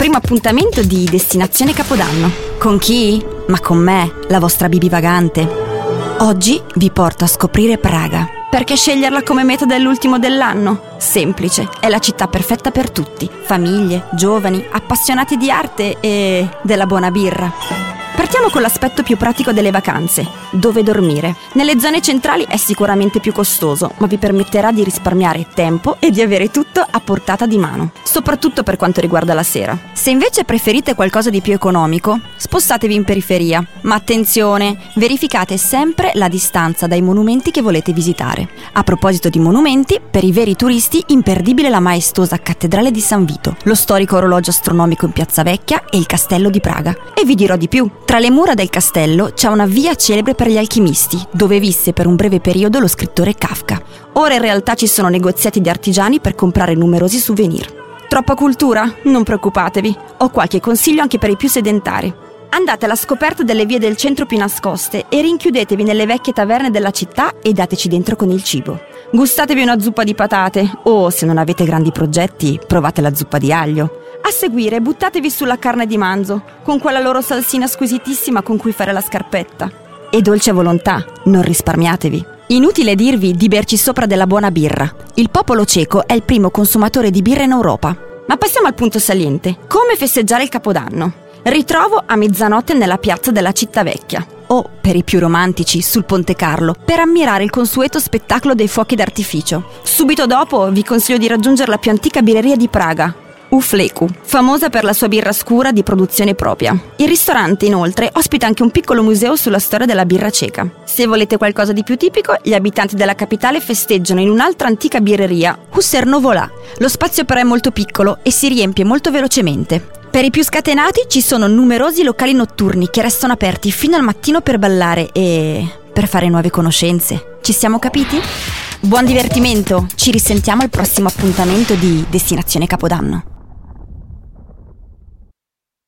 primo appuntamento di Destinazione Capodanno. Con chi? Ma con me, la vostra Bibi vagante. Oggi vi porto a scoprire Praga. Perché sceglierla come meta dell'ultimo dell'anno? Semplice, è la città perfetta per tutti. Famiglie, giovani, appassionati di arte e della buona birra. Partiamo con l'aspetto più pratico delle vacanze, dove dormire. Nelle zone centrali è sicuramente più costoso, ma vi permetterà di risparmiare tempo e di avere tutto a portata di mano, soprattutto per quanto riguarda la sera. Se invece preferite qualcosa di più economico, spostatevi in periferia, ma attenzione, verificate sempre la distanza dai monumenti che volete visitare. A proposito di monumenti, per i veri turisti imperdibile la maestosa cattedrale di San Vito, lo storico orologio astronomico in Piazza Vecchia e il castello di Praga. E vi dirò di più, tra le mura del castello c'è una via celebre per gli alchimisti, dove visse per un breve periodo lo scrittore Kafka. Ora in realtà ci sono negoziati di artigiani per comprare numerosi souvenir. Troppa cultura? Non preoccupatevi, ho qualche consiglio anche per i più sedentari. Andate alla scoperta delle vie del centro più nascoste e rinchiudetevi nelle vecchie taverne della città e dateci dentro con il cibo. Gustatevi una zuppa di patate o, se non avete grandi progetti, provate la zuppa di aglio. Seguire buttatevi sulla carne di manzo, con quella loro salsina squisitissima con cui fare la scarpetta. E dolce volontà, non risparmiatevi. Inutile dirvi di berci sopra della buona birra. Il popolo ceco è il primo consumatore di birra in Europa. Ma passiamo al punto saliente. Come festeggiare il Capodanno? Ritrovo a mezzanotte nella piazza della città vecchia. O, per i più romantici, sul Ponte Carlo, per ammirare il consueto spettacolo dei fuochi d'artificio. Subito dopo vi consiglio di raggiungere la più antica birreria di Praga, Ufleku, famosa per la sua birra scura di produzione propria. Il ristorante, inoltre, ospita anche un piccolo museo sulla storia della birra ceca. Se volete qualcosa di più tipico, gli abitanti della capitale festeggiano in un'altra antica birreria, Hussernovolà. Lo spazio però è molto piccolo e si riempie molto velocemente. Per i più scatenati ci sono numerosi locali notturni che restano aperti fino al mattino per ballare e per fare nuove conoscenze. Ci siamo capiti? Buon divertimento! Ci risentiamo al prossimo appuntamento di Destinazione Capodanno.